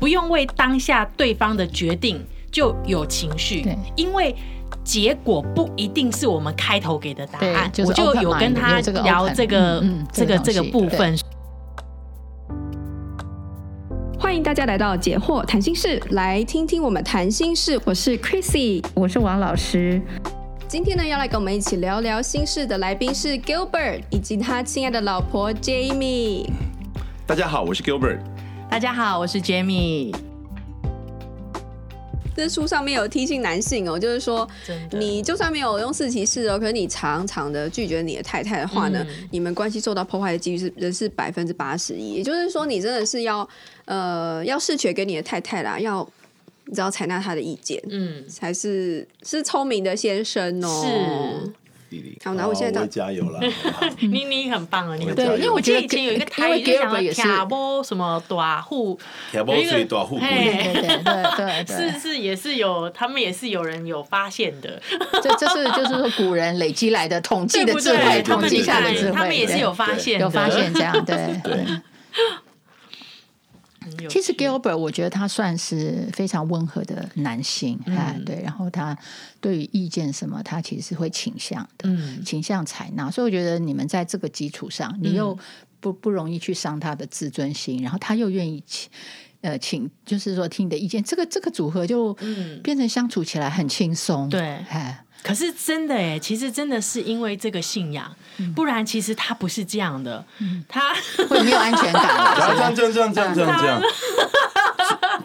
不用为当下对方的决定就有情绪，因为结果不一定是我们开头给的答案。就是、我就有跟他聊这个、嗯、这个、嗯、这个、这个部分。欢迎大家来到解惑谈心室，来听听我们谈心事。我是 Chrissy，我是王老师。今天呢，要来跟我们一起聊聊心事的来宾是 Gilbert 以及他亲爱的老婆 Jamie。大家好，我是 Gilbert。大家好，我是 Jamie。这书上面有提醒男性哦，就是说，你就算没有用四骑士哦，可是你常常的拒绝你的太太的话呢，嗯、你们关系受到破坏的几率是人是百分之八十一。也就是说，你真的是要呃要释权给你的太太啦，要。你知道采纳他的意见，嗯，才是是聪明的先生哦。是，弟弟，好，那我现在加油了。妮妮很棒啊，你对，因为我记得以前有一个台语就讲卡波什么大户，卡波最大户，对对对对，是是也是有，他们也是有人有发现的。这这是就是说古人累积来的统计的智慧，统计下的智慧，他们也是有发现，有发现这样，对。对。其实 Gilbert 我觉得他算是非常温和的男性，哎、嗯，对，然后他对于意见什么，他其实是会倾向的，嗯、倾向采纳。所以我觉得你们在这个基础上，你又不不容易去伤他的自尊心，然后他又愿意请呃请，就是说听你的意见，这个这个组合就变成相处起来很轻松，对，哎。可是真的哎，其实真的是因为这个信仰，不然其实他不是这样的，他会没有安全感。这样这样这样这样这样这样，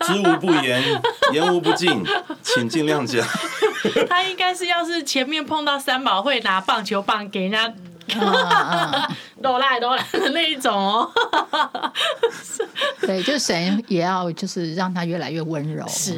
知无不言，言无不尽，请尽量讲。他应该是要是前面碰到三宝会拿棒球棒给人家。都来都来的那一种哦，对，就神也要就是让他越来越温柔，是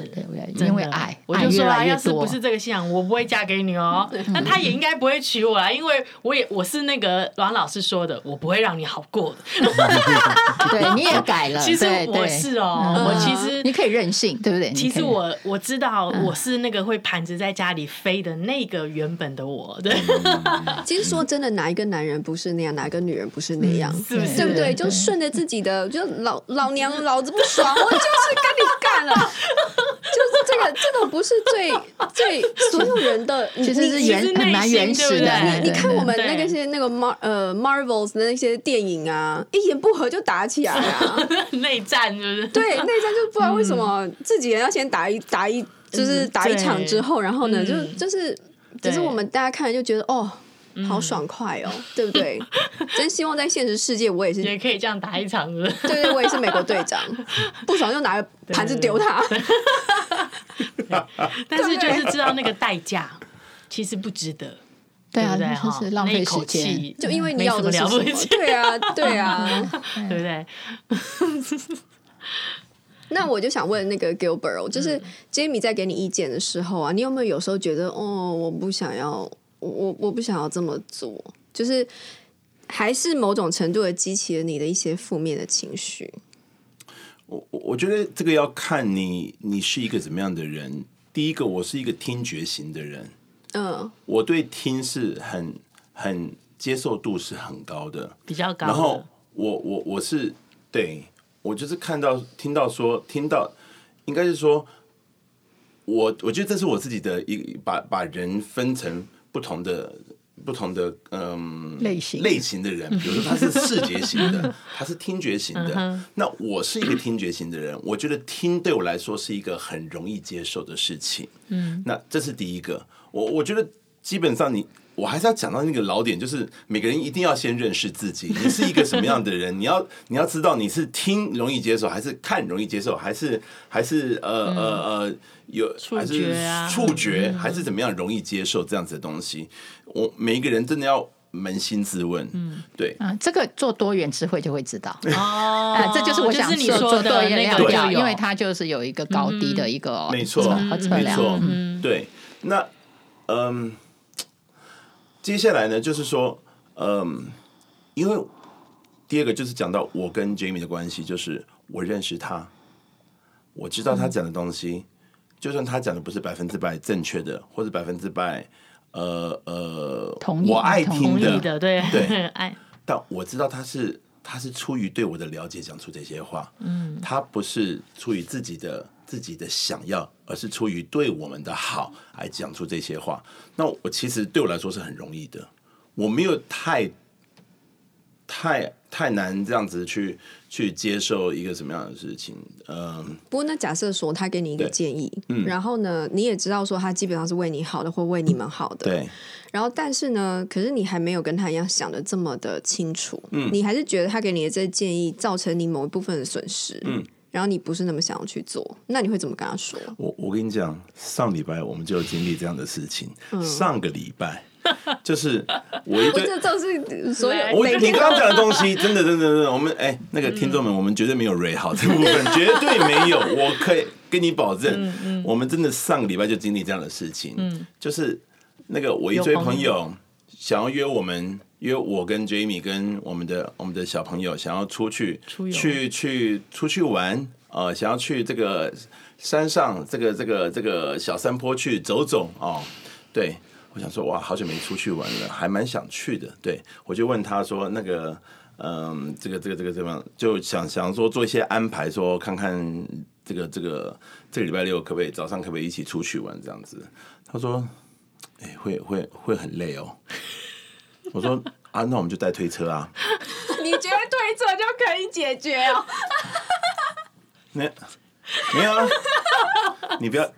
对，因为爱，我就说啊，要是不是这个信仰，我不会嫁给你哦。那他也应该不会娶我啦，因为我也我是那个阮老师说的，我不会让你好过的。对，你也改了，其实我是哦，我其实你可以任性，对不对？其实我我知道我是那个会盘着在家里飞的那个原本的我，对。其实说真的，哪一个男人不是那样？哪一个女人不是那样？是不是对不对？就顺着自己的，就老老娘老子不爽，我就是跟你干了。就是这个，这个不是最 最所有人的，其实是原蛮原始的。你你看我们那个些那个 Mar 呃 Marvels 的那些电影啊，一言不合就打起来啊，内战就是对内战，就不知道为什么自己人要先打一打一，就是打一场之后，然后呢，就就是就是我们大家看了就觉得哦。好爽快哦，对不对？真希望在现实世界，我也是也可以这样打一场，是对对，我也是美国队长，不爽就拿个盘子丢他。但是就是知道那个代价，其实不值得，对啊，就是浪费时间，就因为你要的是什么？对啊，对啊，对不对？那我就想问那个 Gilbert，就是 Jamie 在给你意见的时候啊，你有没有有时候觉得，哦，我不想要？我我我不想要这么做，就是还是某种程度的激起了你的一些负面的情绪。我我觉得这个要看你你是一个怎么样的人。第一个，我是一个听觉型的人，嗯，我对听是很很接受度是很高的，比较高。然后我我我是对我就是看到听到说听到，应该是说，我我觉得这是我自己的一把把人分成。不同的不同的嗯类型类型的人，比如说他是视觉型的，他是听觉型的。那我是一个听觉型的人，我觉得听对我来说是一个很容易接受的事情。嗯，那这是第一个。我我觉得基本上你。我还是要讲到那个老点，就是每个人一定要先认识自己，你是一个什么样的人？你要你要知道你是听容易接受，还是看容易接受，还是还是呃呃呃有还是触觉，还是怎么样容易接受这样子的东西？我每一个人真的要扪心自问。嗯，对啊，这个做多元智慧就会知道哦，这就是我想说做多元量表，因为它就是有一个高低的一个没错没错，嗯，对，那嗯。接下来呢，就是说，嗯，因为第二个就是讲到我跟 Jamie 的关系，就是我认识他，我知道他讲的东西，嗯、就算他讲的不是百分之百正确的，或者百分之百，呃呃，同我爱听的，的对对，爱，但我知道他是他是出于对我的了解讲出这些话，嗯，他不是出于自己的自己的想要，而是出于对我们的好来讲出这些话。那我其实对我来说是很容易的，我没有太太太难这样子去去接受一个什么样的事情。嗯，不过那假设说他给你一个建议，嗯，然后呢，你也知道说他基本上是为你好的，或为你们好的，对。然后，但是呢，可是你还没有跟他一样想的这么的清楚，嗯，你还是觉得他给你的这个建议造成你某一部分的损失，嗯，然后你不是那么想要去做，那你会怎么跟他说？我我跟你讲，上礼拜我们就经历这样的事情，嗯、上个礼拜 就是我一对，这都是所有我你刚刚讲的东西，真的真的真的，我们哎，那个听众们，嗯、我们绝对没有 Ray 好这部分，绝对没有，我可以跟你保证，嗯嗯、我们真的上个礼拜就经历这样的事情，嗯，就是。那个我一堆朋友。想要约我们，约我跟 Jamie 跟我们的我们的小朋友想要出去出去去出去玩，呃，想要去这个山上这个这个这个小山坡去走走哦。对，我想说哇，好久没出去玩了，还蛮想去的。对，我就问他说那个嗯，这个这个这个怎么样？就想想说做一些安排，说看看这个这个这个礼拜六可不可以早上可不可以一起出去玩这样子？他说。哎、欸，会会会很累哦。我说啊，那我们就带推车啊。你觉得推车就可以解决哦？没没有啊？你不要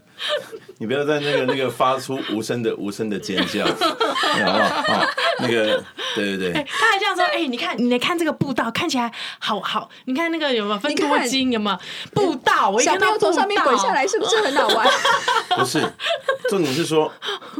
你不要在那个那个发出无声的无声的尖叫，好不好？那个对对对。欸、他还这样说，哎、欸，你看你来看这个步道，看起来好好。你看那个有没有分多金？有没有步道？我一看到从上面滚下来，是不是很好玩？不是，重点是说。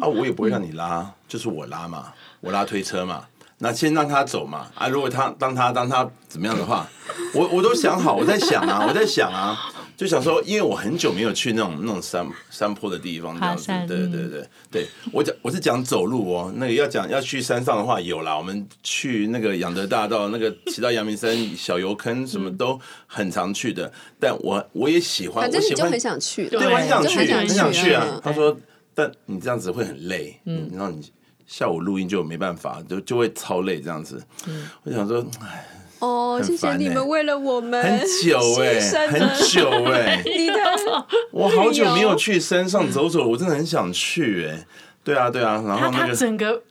啊，我也不会让你拉，嗯、就是我拉嘛，我拉推车嘛。那先让他走嘛。啊，如果他当他当他怎么样的话，我我都想好，我在想啊，我在想啊，就想说，因为我很久没有去那种那种山山坡的地方，这样子。对对对对，我讲我是讲走路哦。那个要讲要去山上的话，有啦，我们去那个仰德大道，那个骑到阳明山小油坑，什么都很常去的。但我我也喜欢，反正你就很想去，对，我很想去，很想去啊。他说。但你这样子会很累，嗯，然后你下午录音就没办法，就就会超累这样子。嗯，我想说，哎，哦，谢谢你们为了我们很久哎，很久哎，你的，我好久没有去山上走走，我真的很想去哎。对啊，对啊，然后那个整个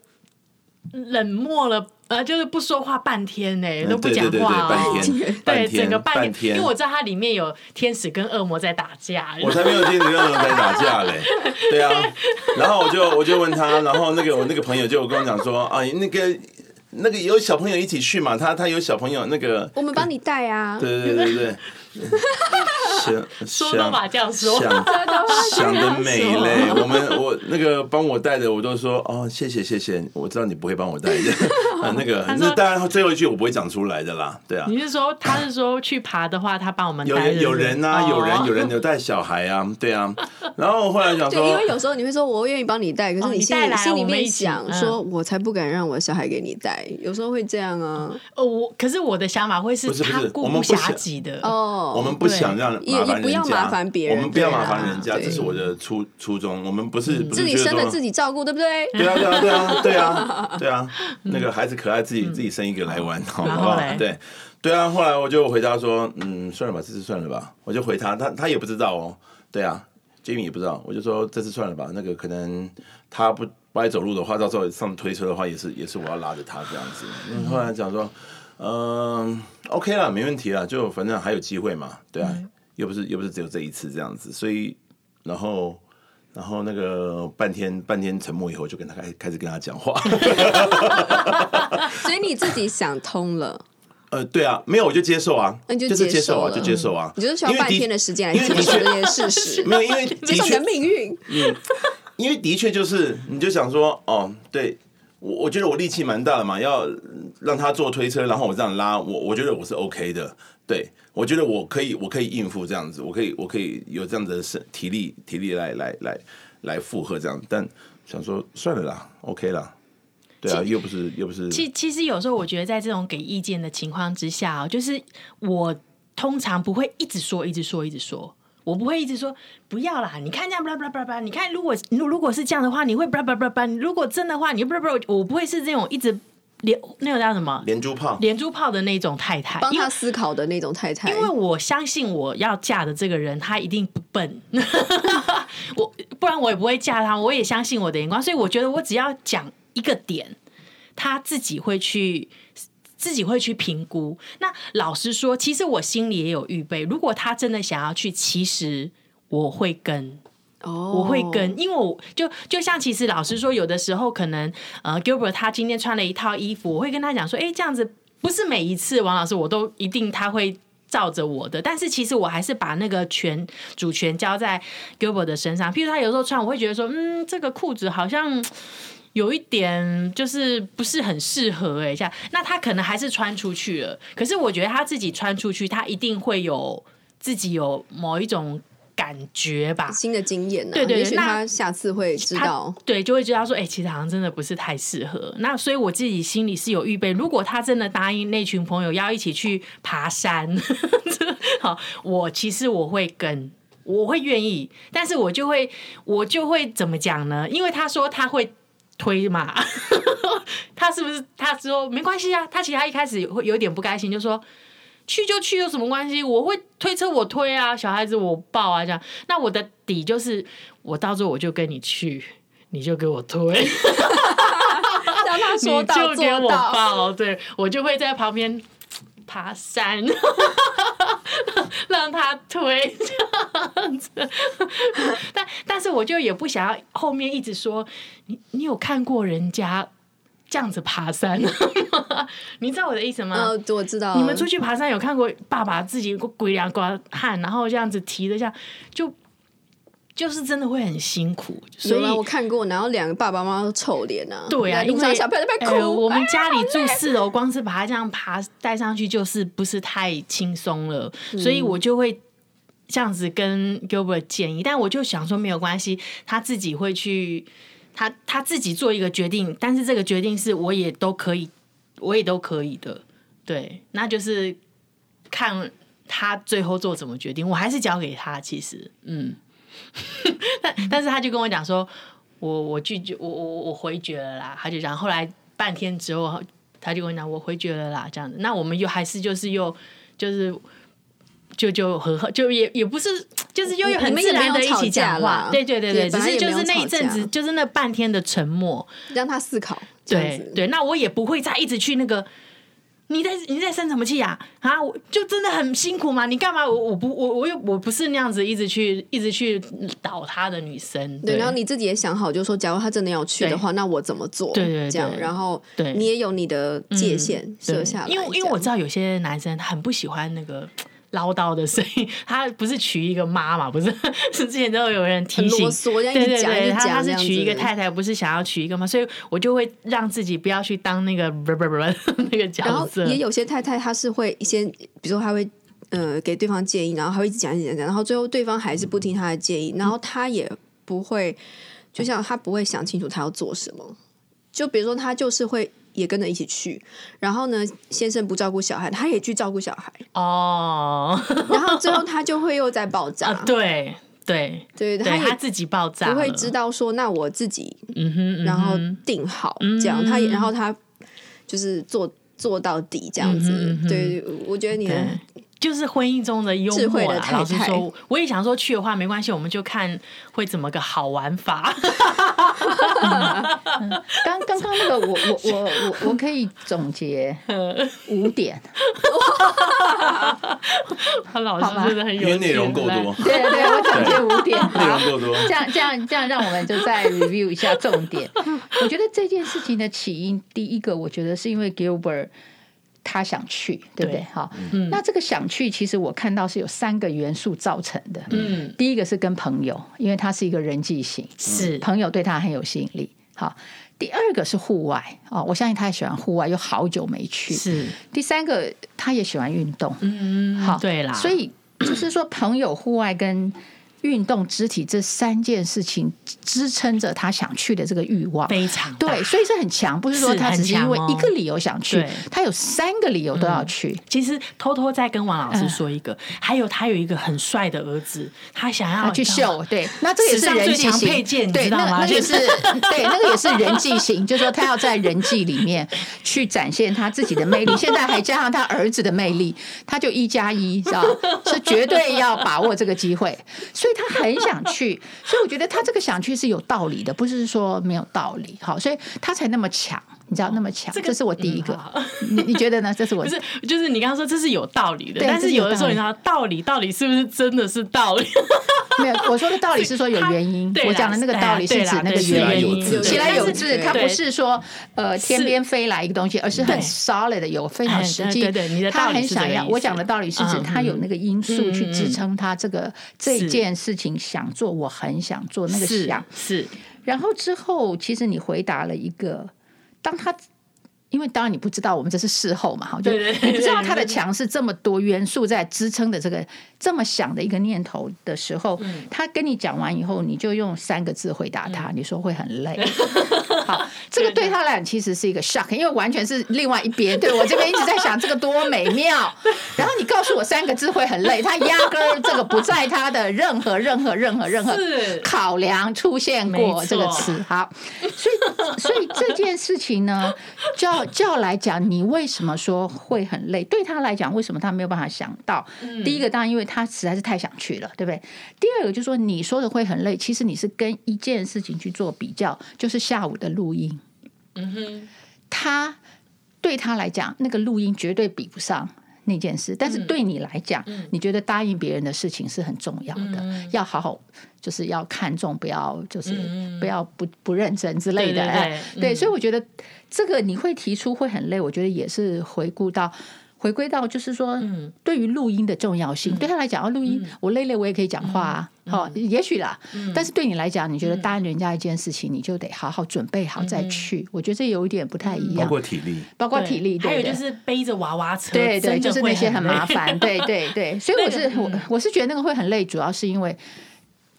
冷漠了。呃，就是不说话半天呢，都不讲话，半天，对，整个半天，因为我知道它里面有天使跟恶魔在打架。我才没有天使跟恶魔在打架嘞，对啊，然后我就我就问他，然后那个我那个朋友就跟我讲说，啊，那个那个有小朋友一起去嘛，他他有小朋友那个，我们帮你带啊，对对对对。说都把这样说，想的美嘞！我们我那个帮我带的，我都说哦，谢谢谢谢，我知道你不会帮我带的。那个那当然最后一句我不会讲出来的啦，对啊。你是说他是说去爬的话，他帮我们带？有有人啊，有人有人有带小孩啊，对啊。然后后来想说，因为有时候你会说我愿意帮你带，可是你心里心里面想说，我才不敢让我的小孩给你带。有时候会这样啊。哦，我可是我的想法会是他顾不暇给的哦。我们不想让麻烦人家，不要麻烦别人，我们不要麻烦人家，这是我的初初衷。我们不是自己生的自己照顾，对不对？对啊，对啊，对啊，对啊，对啊。那个孩子可爱，自己自己生一个来玩，好不好？对，对啊。后来我就回答说，嗯，算了吧，这次算了吧。我就回他，他他也不知道哦。对啊，Jimmy 也不知道。我就说这次算了吧。那个可能他不不爱走路的话，到时候上推车的话，也是也是我要拉着他这样子。嗯，后来讲说。嗯，OK 啦，没问题啦，就反正还有机会嘛，对啊，嗯、又不是又不是只有这一次这样子，所以然后然后那个半天半天沉默以后，就跟他开开始跟他讲话 所以你自己想通了？呃，对啊，没有我就接受啊，那就就是接受啊，就接受啊，你就是需要半天的时间来接受这件事实，没有因为接受你的命运，嗯，因为的确就是你就想说哦，对。我我觉得我力气蛮大的嘛，要让他做推车，然后我这样拉，我我觉得我是 OK 的，对，我觉得我可以，我可以应付这样子，我可以，我可以有这样子的身体力体力来来来来负荷这样，但想说算了啦，OK 啦，对啊，又不是又不是。其其实有时候我觉得在这种给意见的情况之下哦，就是我通常不会一直说，一直说，一直说。我不会一直说不要啦，你看这样，巴拉巴拉巴拉，你看如果如如果是这样的话，你会巴拉巴拉巴拉，如果真的话，你不不不，我不会是这种一直连那个叫什么连珠炮，连珠炮的那种太太，帮他思考的那种太太。因为我相信我要嫁的这个人，他一定不笨，我不然我也不会嫁他。我也相信我的眼光，所以我觉得我只要讲一个点，他自己会去自己会去评估。那老实说，其实我心里也有预备，如果他真的想要去，其实我会跟。哦，我会跟，因为我就就像其实老师说，有的时候可能呃，Gilbert 他今天穿了一套衣服，我会跟他讲说，哎，这样子不是每一次王老师我都一定他会照着我的，但是其实我还是把那个权主权交在 Gilbert 的身上。譬如他有时候穿，我会觉得说，嗯，这个裤子好像有一点就是不是很适合哎，像那他可能还是穿出去了。可是我觉得他自己穿出去，他一定会有自己有某一种。感觉吧，新的经验、啊，对对，对，那他下次会知道，对，就会知道说，哎、欸，其实好像真的不是太适合。那所以我自己心里是有预备，如果他真的答应那群朋友要一起去爬山，好，我其实我会跟，我会愿意，但是我就会，我就会怎么讲呢？因为他说他会推嘛，他是不是？他说没关系啊，他其实他一开始会有点不开心，就说。去就去有什么关系？我会推车，我推啊，小孩子我抱啊，这样。那我的底就是，我到时候我就跟你去，你就给我推，让他说到做到，你就给我抱，对，我就会在旁边爬山，让他推这样子。但但是我就也不想要后面一直说，你你有看过人家？这样子爬山，你知道我的意思吗？呃，我知道。你们出去爬山有看过爸爸自己鬼两刮汗，然后这样子提着，这样就就是真的会很辛苦。所以我看过，然后两个爸爸妈妈都臭脸啊。对啊，因为小朋友在哭、欸。我们家里住四楼，光是把他这样爬带上去，就是不是太轻松了，嗯、所以我就会这样子跟 Gilbert 建议，但我就想说没有关系，他自己会去。他他自己做一个决定，但是这个决定是我也都可以，我也都可以的，对，那就是看他最后做怎么决定，我还是交给他。其实，嗯，但但是他就跟我讲说，我我拒绝，我我我回绝了啦。他就讲，后来半天之后，他就跟我讲，我回绝了啦，这样子。那我们又还是就是又就是。就就很好，就也也不是，就是又有很自然的一起讲话，对对对对，只是就是那一阵子，就是那半天的沉默，让他思考。对对，那我也不会再一直去那个，你在你在生什么气呀？啊，我就真的很辛苦嘛，你干嘛？我我不我我又我不是那样子一直去一直去倒他的女生。对，然后你自己也想好，就是说，假如他真的要去的话，那我怎么做？对对，这样，然后你也有你的界限设下来。因为因为我知道有些男生很不喜欢那个。唠叨的声音，他不是娶一个妈嘛？不是，是之前都有人提醒，对对对，他他是娶一个太太，不是想要娶一个妈？所以我就会让自己不要去当那个不不不那个角色。也有些太太，她是会先，比如说他会呃给对方建议，然后他会一直讲一讲讲，然后最后对方还是不听他的建议，然后他也不会，就像他不会想清楚他要做什么。就比如说他就是会。也跟着一起去，然后呢，先生不照顾小孩，他也去照顾小孩。哦。然后最后他就会又在爆炸，啊、对对。对，他也他自己爆炸，不会知道说那我自己，嗯哼，然后定好、嗯、这样，他也然后他就是做做到底这样子。嗯、哼对，我觉得你的。就是婚姻中的幽默啦。老实说，我也想说去的话没关系，我们就看会怎么个好玩法。刚刚刚那个，我我我我我可以总结五点。他老师真的很有，因为内容够多。对对，我总结五点，内容够多。这样这样这样，让我们就再 review 一下重点。我觉得这件事情的起因，第一个，我觉得是因为 Gilbert。他想去，对不对？好，嗯，那这个想去，其实我看到是有三个元素造成的。嗯，第一个是跟朋友，因为他是一个人际型，是朋友对他很有吸引力。好，第二个是户外哦，我相信他也喜欢户外，又好久没去。是，第三个他也喜欢运动。嗯，好，对啦，所以就是说朋友、户外跟运动、肢体这三件事情支撑着他想去的这个欲望，非常对，所以是很强，不是说他只是因为一个理由想去，哦、他有三个理由都要去。嗯、其实偷偷再跟王老师说一个，嗯、还有他有一个很帅的儿子，他想要他去秀，对，那这也是人际型。配件，对？那那也是 对，那个也是人际型，就是说他要在人际里面去展现他自己的魅力，现在还加上他儿子的魅力，他就一加一，知道是绝对要把握这个机会。所以所以他很想去，所以我觉得他这个想去是有道理的，不是说没有道理。好，所以他才那么强。你知道那么强，这是我第一个。你你觉得呢？这是我 不是就是你刚刚说这是有道理的，但是有的时候你知道道理到底是不是真的是道理？没有，我说的道理是说有原因。我讲的那个道理是指那个原因，其来有自，它不是说呃天边飞来一个东西，而是很 solid 的，有非常实际。对对，他很想要。我讲的道理是指他有那个因素去支撑他这个这件事情想做，我很想做那个想是。然后之后，其实你回答了一个。当他，因为当然你不知道，我们这是事后嘛，哈，就你不知道他的墙是这么多元素在支撑的这个这么想的一个念头的时候，他跟你讲完以后，你就用三个字回答他，你说会很累。好，这个对他来讲其实是一个 shock，因为完全是另外一边。对我这边一直在想这个多美妙，然后你告诉我三个字会很累，他压根儿这个不在他的任何任何任何任何考量出现过这个词。好，所以所以这件事情呢，叫叫来讲，你为什么说会很累？对他来讲，为什么他没有办法想到？第一个当然因为他实在是太想去了，对不对？第二个就是说，你说的会很累，其实你是跟一件事情去做比较，就是下午的录音。嗯哼，他对他来讲，那个录音绝对比不上那件事。但是对你来讲，你觉得答应别人的事情是很重要的，要好好，就是要看重，不要就是不要不不认真之类的。哎，对，所以我觉得这个你会提出会很累，我觉得也是回顾到。回归到就是说，对于录音的重要性，对他来讲，要录音，我累累我也可以讲话啊，好，也许啦。但是对你来讲，你觉得答应人家一件事情，你就得好好准备好再去。我觉得这有一点不太一样，包括体力，包括体力，还有就是背着娃娃车，对对，就是那些很麻烦，对对对。所以我是我我是觉得那个会很累，主要是因为。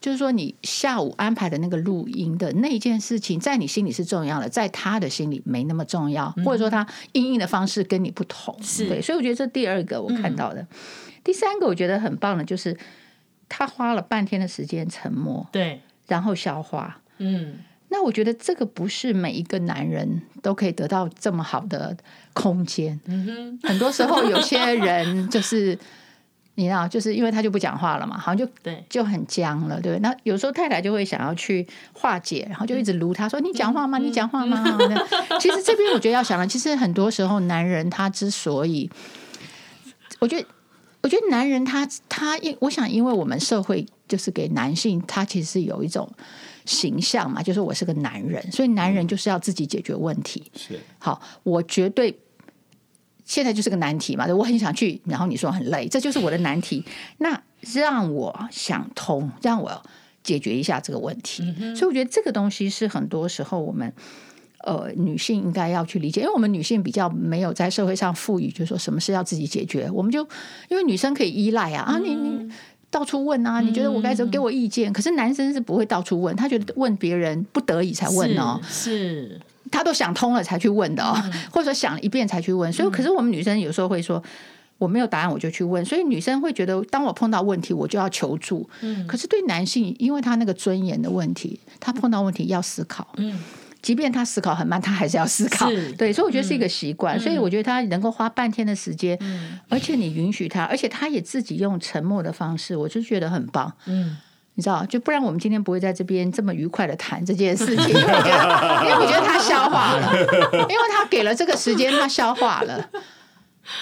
就是说，你下午安排的那个录音的那件事情，在你心里是重要的，在他的心里没那么重要，或者说他应应的方式跟你不同，是。对。所以我觉得这第二个我看到的，第三个我觉得很棒的，就是他花了半天的时间沉默，对，然后消化，嗯，那我觉得这个不是每一个男人都可以得到这么好的空间，嗯哼，很多时候有些人就是。你知道，就是因为他就不讲话了嘛，好像就对就很僵了，对。那有时候太太就会想要去化解，然后就一直撸他说：“你讲话吗？你讲话吗？”其实这边我觉得要想了，其实很多时候男人他之所以，我觉得，我觉得男人他他因我想，因为我们社会就是给男性他其实是有一种形象嘛，就是我是个男人，所以男人就是要自己解决问题。是好，我绝对。现在就是个难题嘛，我很想去，然后你说很累，这就是我的难题。那让我想通，让我解决一下这个问题。嗯、所以我觉得这个东西是很多时候我们呃女性应该要去理解，因为我们女性比较没有在社会上赋予，就是说什么事要自己解决，我们就因为女生可以依赖啊、嗯、啊，你你到处问啊，你觉得我该怎么给我意见？嗯、可是男生是不会到处问，他觉得问别人不得已才问哦，是。是他都想通了才去问的哦，或者说想了一遍才去问。所以，可是我们女生有时候会说，我没有答案我就去问。所以女生会觉得，当我碰到问题，我就要求助。可是对男性，因为他那个尊严的问题，他碰到问题要思考。即便他思考很慢，他还是要思考。对，所以我觉得是一个习惯。所以我觉得他能够花半天的时间，而且你允许他，而且他也自己用沉默的方式，我就觉得很棒。你知道，就不然我们今天不会在这边这么愉快的谈这件事情，因为我觉得，因为我觉得他消化了，因为他给了这个时间，他消化了，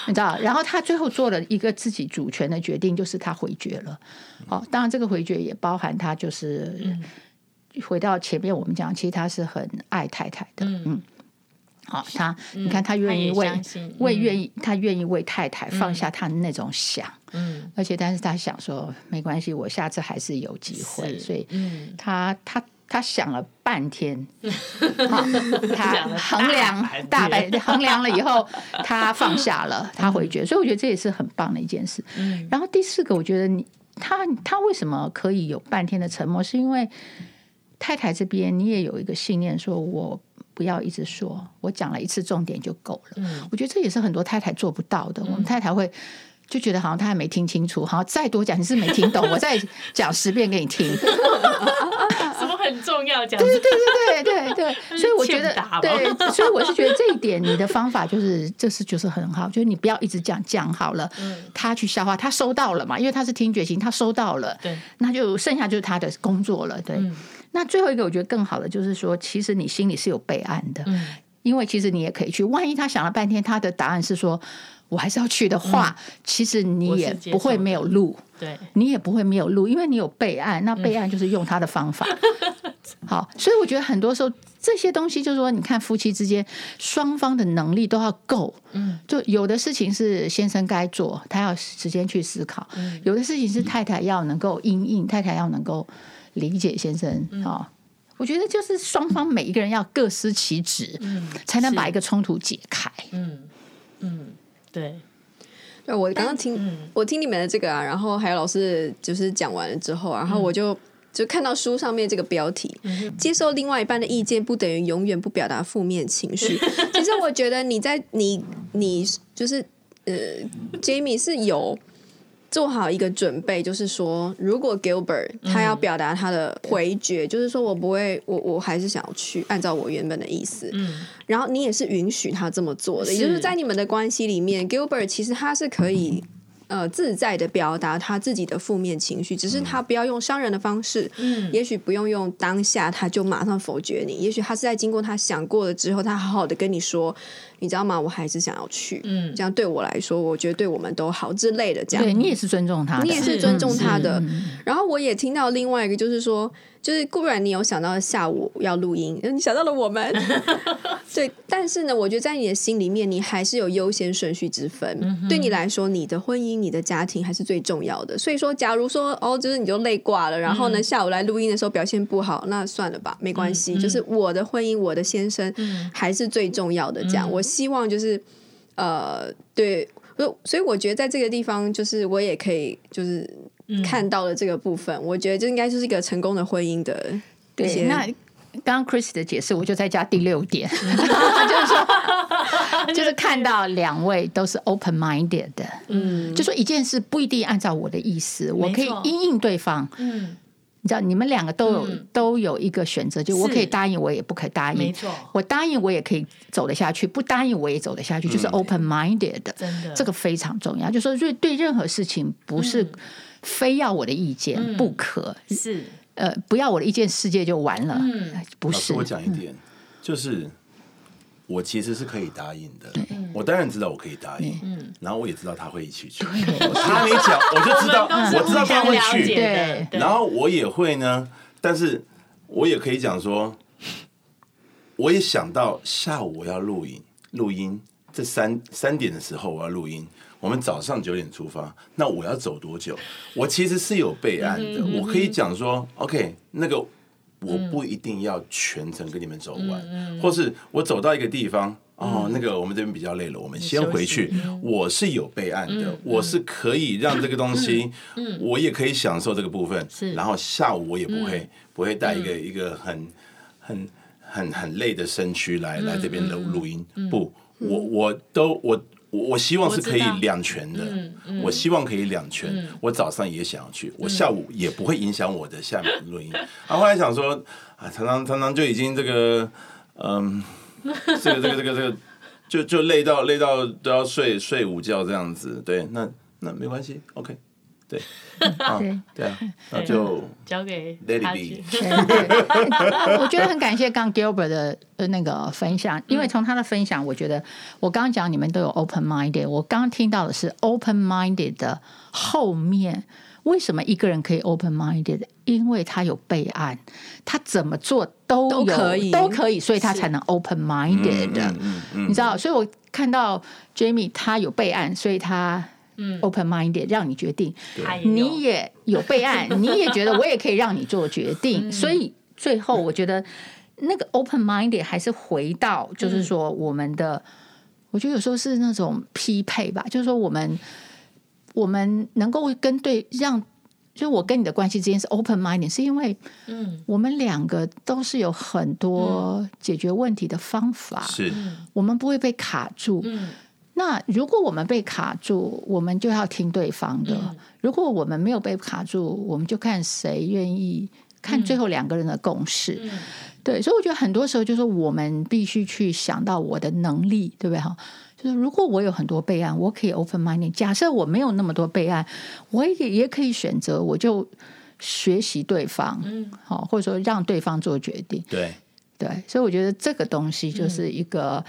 你知道，然后他最后做了一个自己主权的决定，就是他回绝了。好，当然这个回绝也包含他就是回到前面我们讲，其实他是很爱太太的，嗯。好，他你看，他愿意为为愿意，他愿意为太太放下他的那种想，嗯，而且但是他想说没关系，我下次还是有机会，所以，他他他想了半天，好，他衡量大概衡量了以后，他放下了，他回绝，所以我觉得这也是很棒的一件事。然后第四个，我觉得你他他为什么可以有半天的沉默？是因为太太这边你也有一个信念，说我不要一直说，我讲了一次重点就够了。嗯，我觉得这也是很多太太做不到的。我们太太会。就觉得好像她还没听清楚，好，再多讲你是没听懂，我再讲十遍给你听。什么很重要？讲对对对对对对，所以我觉得对，所以我是觉得这一点你的方法就是，这是就是很好，就是你不要一直讲讲好了，他去消化，他收到了嘛，因为他是听觉型，他收到了，对，那就剩下就是他的工作了，对。那最后一个我觉得更好的就是说，其实你心里是有备案的，嗯因为其实你也可以去，万一他想了半天，他的答案是说。我还是要去的话，嗯、其实你也不会没有路，对，你也不会没有路，因为你有备案。那备案就是用他的方法。嗯、好，所以我觉得很多时候这些东西，就是说，你看夫妻之间双方的能力都要够。嗯，就有的事情是先生该做，他要时间去思考；嗯、有的事情是太太要能够应应，太太要能够理解先生。嗯、哦，我觉得就是双方每一个人要各司其职，嗯，才能把一个冲突解开。嗯嗯。对，对我刚刚听、嗯、我听你们的这个啊，然后还有老师就是讲完了之后，然后我就、嗯、就看到书上面这个标题，嗯、接受另外一半的意见不等于永远不表达负面情绪。其实我觉得你在你你就是呃，Jamie 是有。做好一个准备，就是说，如果 Gilbert 他要表达他的回绝，嗯、就是说我不会，我我还是想要去按照我原本的意思。嗯，然后你也是允许他这么做的，也就是在你们的关系里面，Gilbert 其实他是可以。呃，自在的表达他自己的负面情绪，只是他不要用伤人的方式。嗯，也许不用用当下他就马上否决你，也许他是在经过他想过了之后，他好好的跟你说，你知道吗？我还是想要去。嗯，这样对我来说，我觉得对我们都好之类的。这样，对你也是尊重他，你也是尊重他的。然后我也听到另外一个，就是说。就是固然你有想到下午要录音，你想到了我们，对，但是呢，我觉得在你的心里面，你还是有优先顺序之分。嗯、对你来说，你的婚姻、你的家庭还是最重要的。所以说，假如说哦，就是你就累挂了，然后呢，嗯、下午来录音的时候表现不好，那算了吧，没关系。嗯、就是我的婚姻，我的先生还是最重要的。这样，嗯、我希望就是呃，对，所以我觉得在这个地方，就是我也可以就是。看到了这个部分，嗯、我觉得这应该就是一个成功的婚姻的。对，那刚刚 Chris 的解释，我就再加第六点，就是说，就是看到两位都是 open minded 的，嗯，就说一件事不一定按照我的意思，我可以因应对方，嗯，你知道，你们两个都有、嗯、都有一个选择，就我可以答应，我也不可以答应，没错，我答应我也可以走得下去，不答应我也走得下去，就是 open minded 的，真的，这个非常重要，就说对对任何事情不是。非要我的意见不可，嗯、是呃，不要我的意见，世界就完了。嗯，不是。我讲一点，嗯、就是我其实是可以答应的。嗯、我当然知道我可以答应，嗯，然后我也知道他会一起去。对 他没讲，我就知道，我知道他会去。对，然后我也会呢，但是我也可以讲说，我也想到下午我要录影录音，这三三点的时候我要录音。我们早上九点出发，那我要走多久？我其实是有备案的，我可以讲说，OK，那个我不一定要全程跟你们走完，或是我走到一个地方，哦，那个我们这边比较累了，我们先回去。我是有备案的，我是可以让这个东西，我也可以享受这个部分。然后下午我也不会不会带一个一个很很很很累的身躯来来这边录录音。不，我我都我。我我希望是可以两全的，我，希望可以两全。嗯、我早上也想要去，我下午也不会影响我的下面的录音。然后、啊、后来想说，啊，常常常常就已经这个，嗯，这个这个这个这个，就就累到累到都要睡睡午觉这样子。对，那那没关系，OK。对，对啊，那就交给 Lady。我觉得很感谢刚 Gilbert 的那个分享，因为从他的分享，我觉得我刚刚讲你们都有 open minded，我刚刚听到的是 open minded 的后面，为什么一个人可以 open minded？因为他有备案，他怎么做都都可以，都可以，所以他才能 open minded 的。你知道，所以我看到 Jamie 他有备案，所以他。嗯，open minded 让你决定，你也有备案，你也觉得我也可以让你做决定，所以最后我觉得那个 open minded 还是回到，就是说我们的，嗯、我觉得有时候是那种匹配吧，就是说我们我们能够跟对让就我跟你的关系之间是 open minded，是因为，嗯，我们两个都是有很多解决问题的方法，是，我们不会被卡住。嗯，那如果我们被卡住，我们就要听对方的；如果我们没有被卡住，我们就看谁愿意看最后两个人的共识。对，所以我觉得很多时候就是我们必须去想到我的能力，对不对？哈。就是如果我有很多备案，我可以 open minded。假设我没有那么多备案，我也也可以选择，我就学习对方，嗯，好，或者说让对方做决定。对对，所以我觉得这个东西就是一个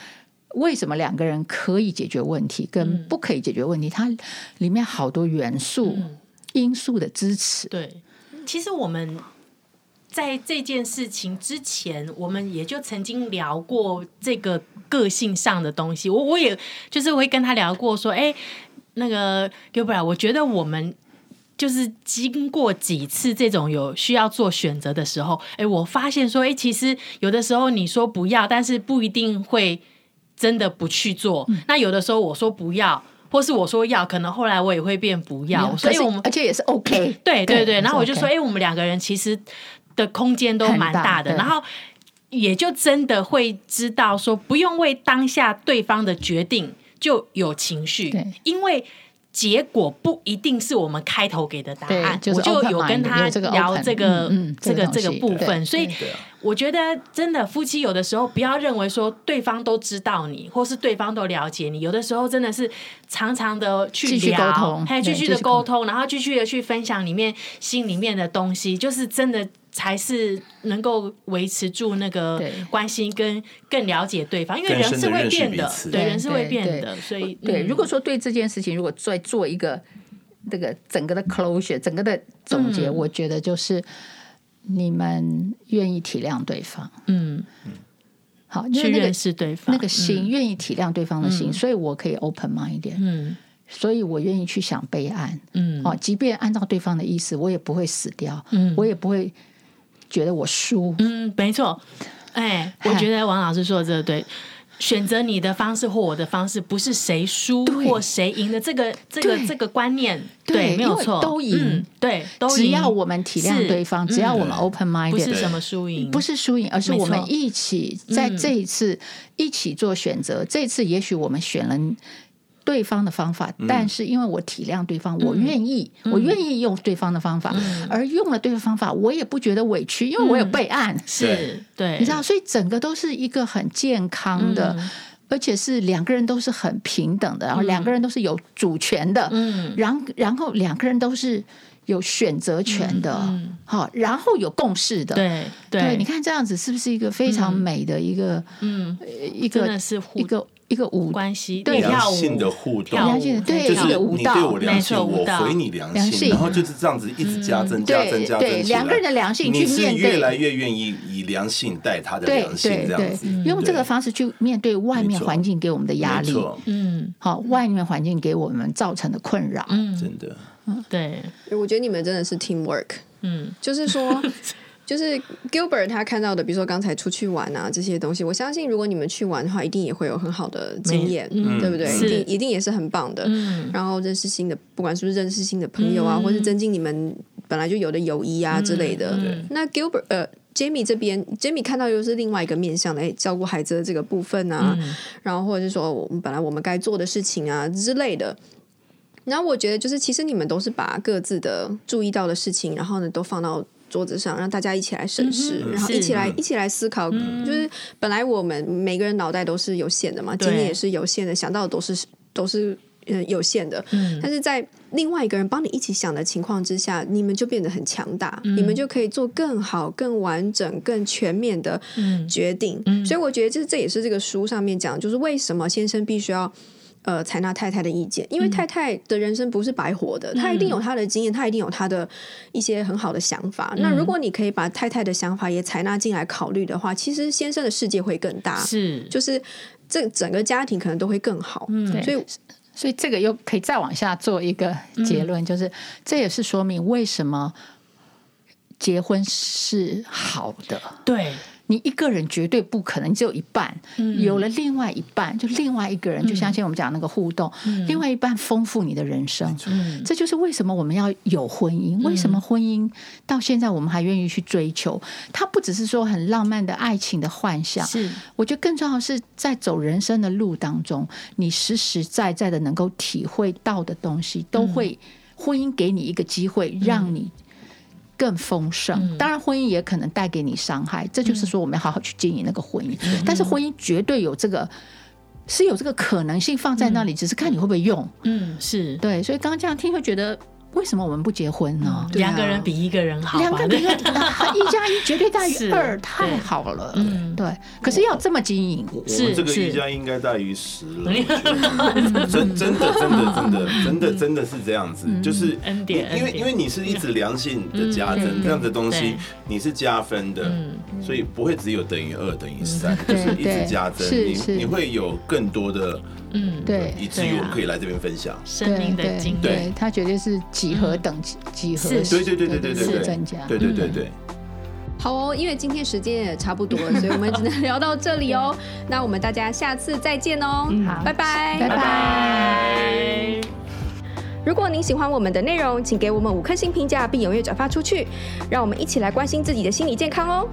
为什么两个人可以解决问题，跟不可以解决问题，它里面好多元素、因素的支持。对，其实我们。在这件事情之前，我们也就曾经聊过这个个性上的东西。我我也就是会跟他聊过，说：“哎，那个 Gilbert，我觉得我们就是经过几次这种有需要做选择的时候，哎，我发现说，哎，其实有的时候你说不要，但是不一定会真的不去做。嗯、那有的时候我说不要，或是我说要，可能后来我也会变不要。所以我们而且也是 OK，对对对。然后我就说，哎，我们两个人其实。的空间都蛮大的，然后也就真的会知道说，不用为当下对方的决定就有情绪，因为结果不一定是我们开头给的答案。我就有跟他聊这个这个这个部分，所以我觉得真的夫妻有的时候不要认为说对方都知道你，或是对方都了解你，有的时候真的是常常的去聊，还有继续的沟通，然后继续的去分享里面心里面的东西，就是真的。才是能够维持住那个关心，跟更了解对方，因为人是会变的，对，人是会变的，所以对。如果说对这件事情，如果再做一个这个整个的 closure，整个的总结，我觉得就是你们愿意体谅对方，嗯。嗯，好，去认识对方，那个心愿意体谅对方的心，所以我可以 open mind 一点，嗯，所以我愿意去想备案，嗯，哦，即便按照对方的意思，我也不会死掉，嗯，我也不会。觉得我输，嗯，没错，哎，我觉得王老师说的这个对，选择你的方式或我的方式，不是谁输或谁赢的这个这个这个观念，对，没有错，都赢，对，只要我们体谅对方，只要我们 open mind，不是什么输赢，不是输赢，而是我们一起在这一次一起做选择，这次也许我们选了。对方的方法，但是因为我体谅对方，嗯、我愿意，嗯、我愿意用对方的方法，嗯、而用了对方方法，我也不觉得委屈，因为我有备案，嗯、是对，你知道，所以整个都是一个很健康的，嗯、而且是两个人都是很平等的，然后两个人都是有主权的，嗯，然然后两个人都是有选择权的，好、嗯，然后有共识的，对对，对，你看这样子是不是一个非常美的一个，嗯，一个是一个。一个舞关系，对良性的互动，良性的对，就是你对我良性，我回你良性，然后就是这样子一直加增、加增、加增。对，两个人的良性去面对，你是越来越愿意以良性带他的良性，这样子，用这个方式去面对外面环境给我们的压力。嗯，好，外面环境给我们造成的困扰，嗯，真的，对，我觉得你们真的是 teamwork，嗯，就是说。就是 Gilbert 他看到的，比如说刚才出去玩啊这些东西，我相信如果你们去玩的话，一定也会有很好的经验，嗯、对不对？一定一定也是很棒的。嗯、然后认识新的，不管是不是认识新的朋友啊，嗯、或是增进你们本来就有的友谊啊之类的。嗯、那 Gilbert 呃，Jamie 这边，Jamie 看到又是另外一个面向的，哎，照顾孩子的这个部分啊，嗯、然后或者是说我们本来我们该做的事情啊之类的。然后我觉得就是其实你们都是把各自的注意到的事情，然后呢都放到。桌子上，让大家一起来审视，嗯、然后一起来一起来思考。嗯、就是本来我们每个人脑袋都是有限的嘛，经验对也是有限的，想到的都是都是嗯有限的。嗯、但是在另外一个人帮你一起想的情况之下，你们就变得很强大，嗯、你们就可以做更好、更完整、更全面的决定。所以我觉得这这也是这个书上面讲，就是为什么先生必须要。呃，采纳太太的意见，因为太太的人生不是白活的，她、嗯、一定有她的经验，她一定有她的一些很好的想法。嗯、那如果你可以把太太的想法也采纳进来考虑的话，其实先生的世界会更大，是，就是这整个家庭可能都会更好。嗯，所以，所以这个又可以再往下做一个结论，嗯、就是这也是说明为什么结婚是好的。对。你一个人绝对不可能只有一半，嗯、有了另外一半，就另外一个人，就相信我们讲那个互动，嗯、另外一半丰富你的人生。嗯、这就是为什么我们要有婚姻，嗯、为什么婚姻到现在我们还愿意去追求？它不只是说很浪漫的爱情的幻想，是我觉得更重要的是在走人生的路当中，你实实在在的能够体会到的东西，都会婚姻给你一个机会，让你。更丰盛，当然婚姻也可能带给你伤害，这就是说我们要好好去经营那个婚姻。但是婚姻绝对有这个，是有这个可能性放在那里，只是看你会不会用。嗯，是对，所以刚刚这样听会觉得。为什么我们不结婚呢？两个人比一个人好，两个人 一加一绝对大于二，太好了。嗯，对。可是要这么经营，是这个一加一应该大于十了。真真的真的真的真的真的是这样子，就是因为因为你是一直良性的加增这样的东西，你是加分的，所以不会只有等于二等于三，就是一直加增，你你会有更多的。嗯，对，以至于我们可以来这边分享生命的经验，对，它绝对是几何等级，几何，对对对对对对对，增加，对对对对。好哦，因为今天时间也差不多了，所以我们只能聊到这里哦。那我们大家下次再见哦，好，拜拜，拜拜。如果您喜欢我们的内容，请给我们五颗星评价，并踊跃转发出去，让我们一起来关心自己的心理健康哦。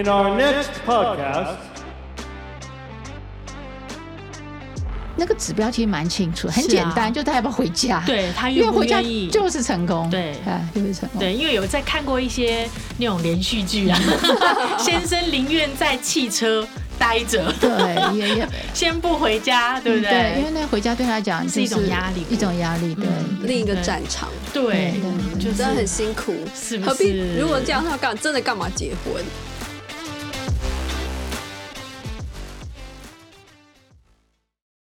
In our next podcast，那个指标其实蛮清楚，很简单，就他要不要回家？对，他愿不愿意就是成功。对，就是成功。对，因为有在看过一些那种连续剧啊，先生宁愿在汽车待着，对，也也 先不回家，对不对？对因为那回家对他来讲是一种压力，一种压力，对，另一个战场，对，对就真的很辛苦，是不是？何必？如果这样，他干真的干嘛结婚？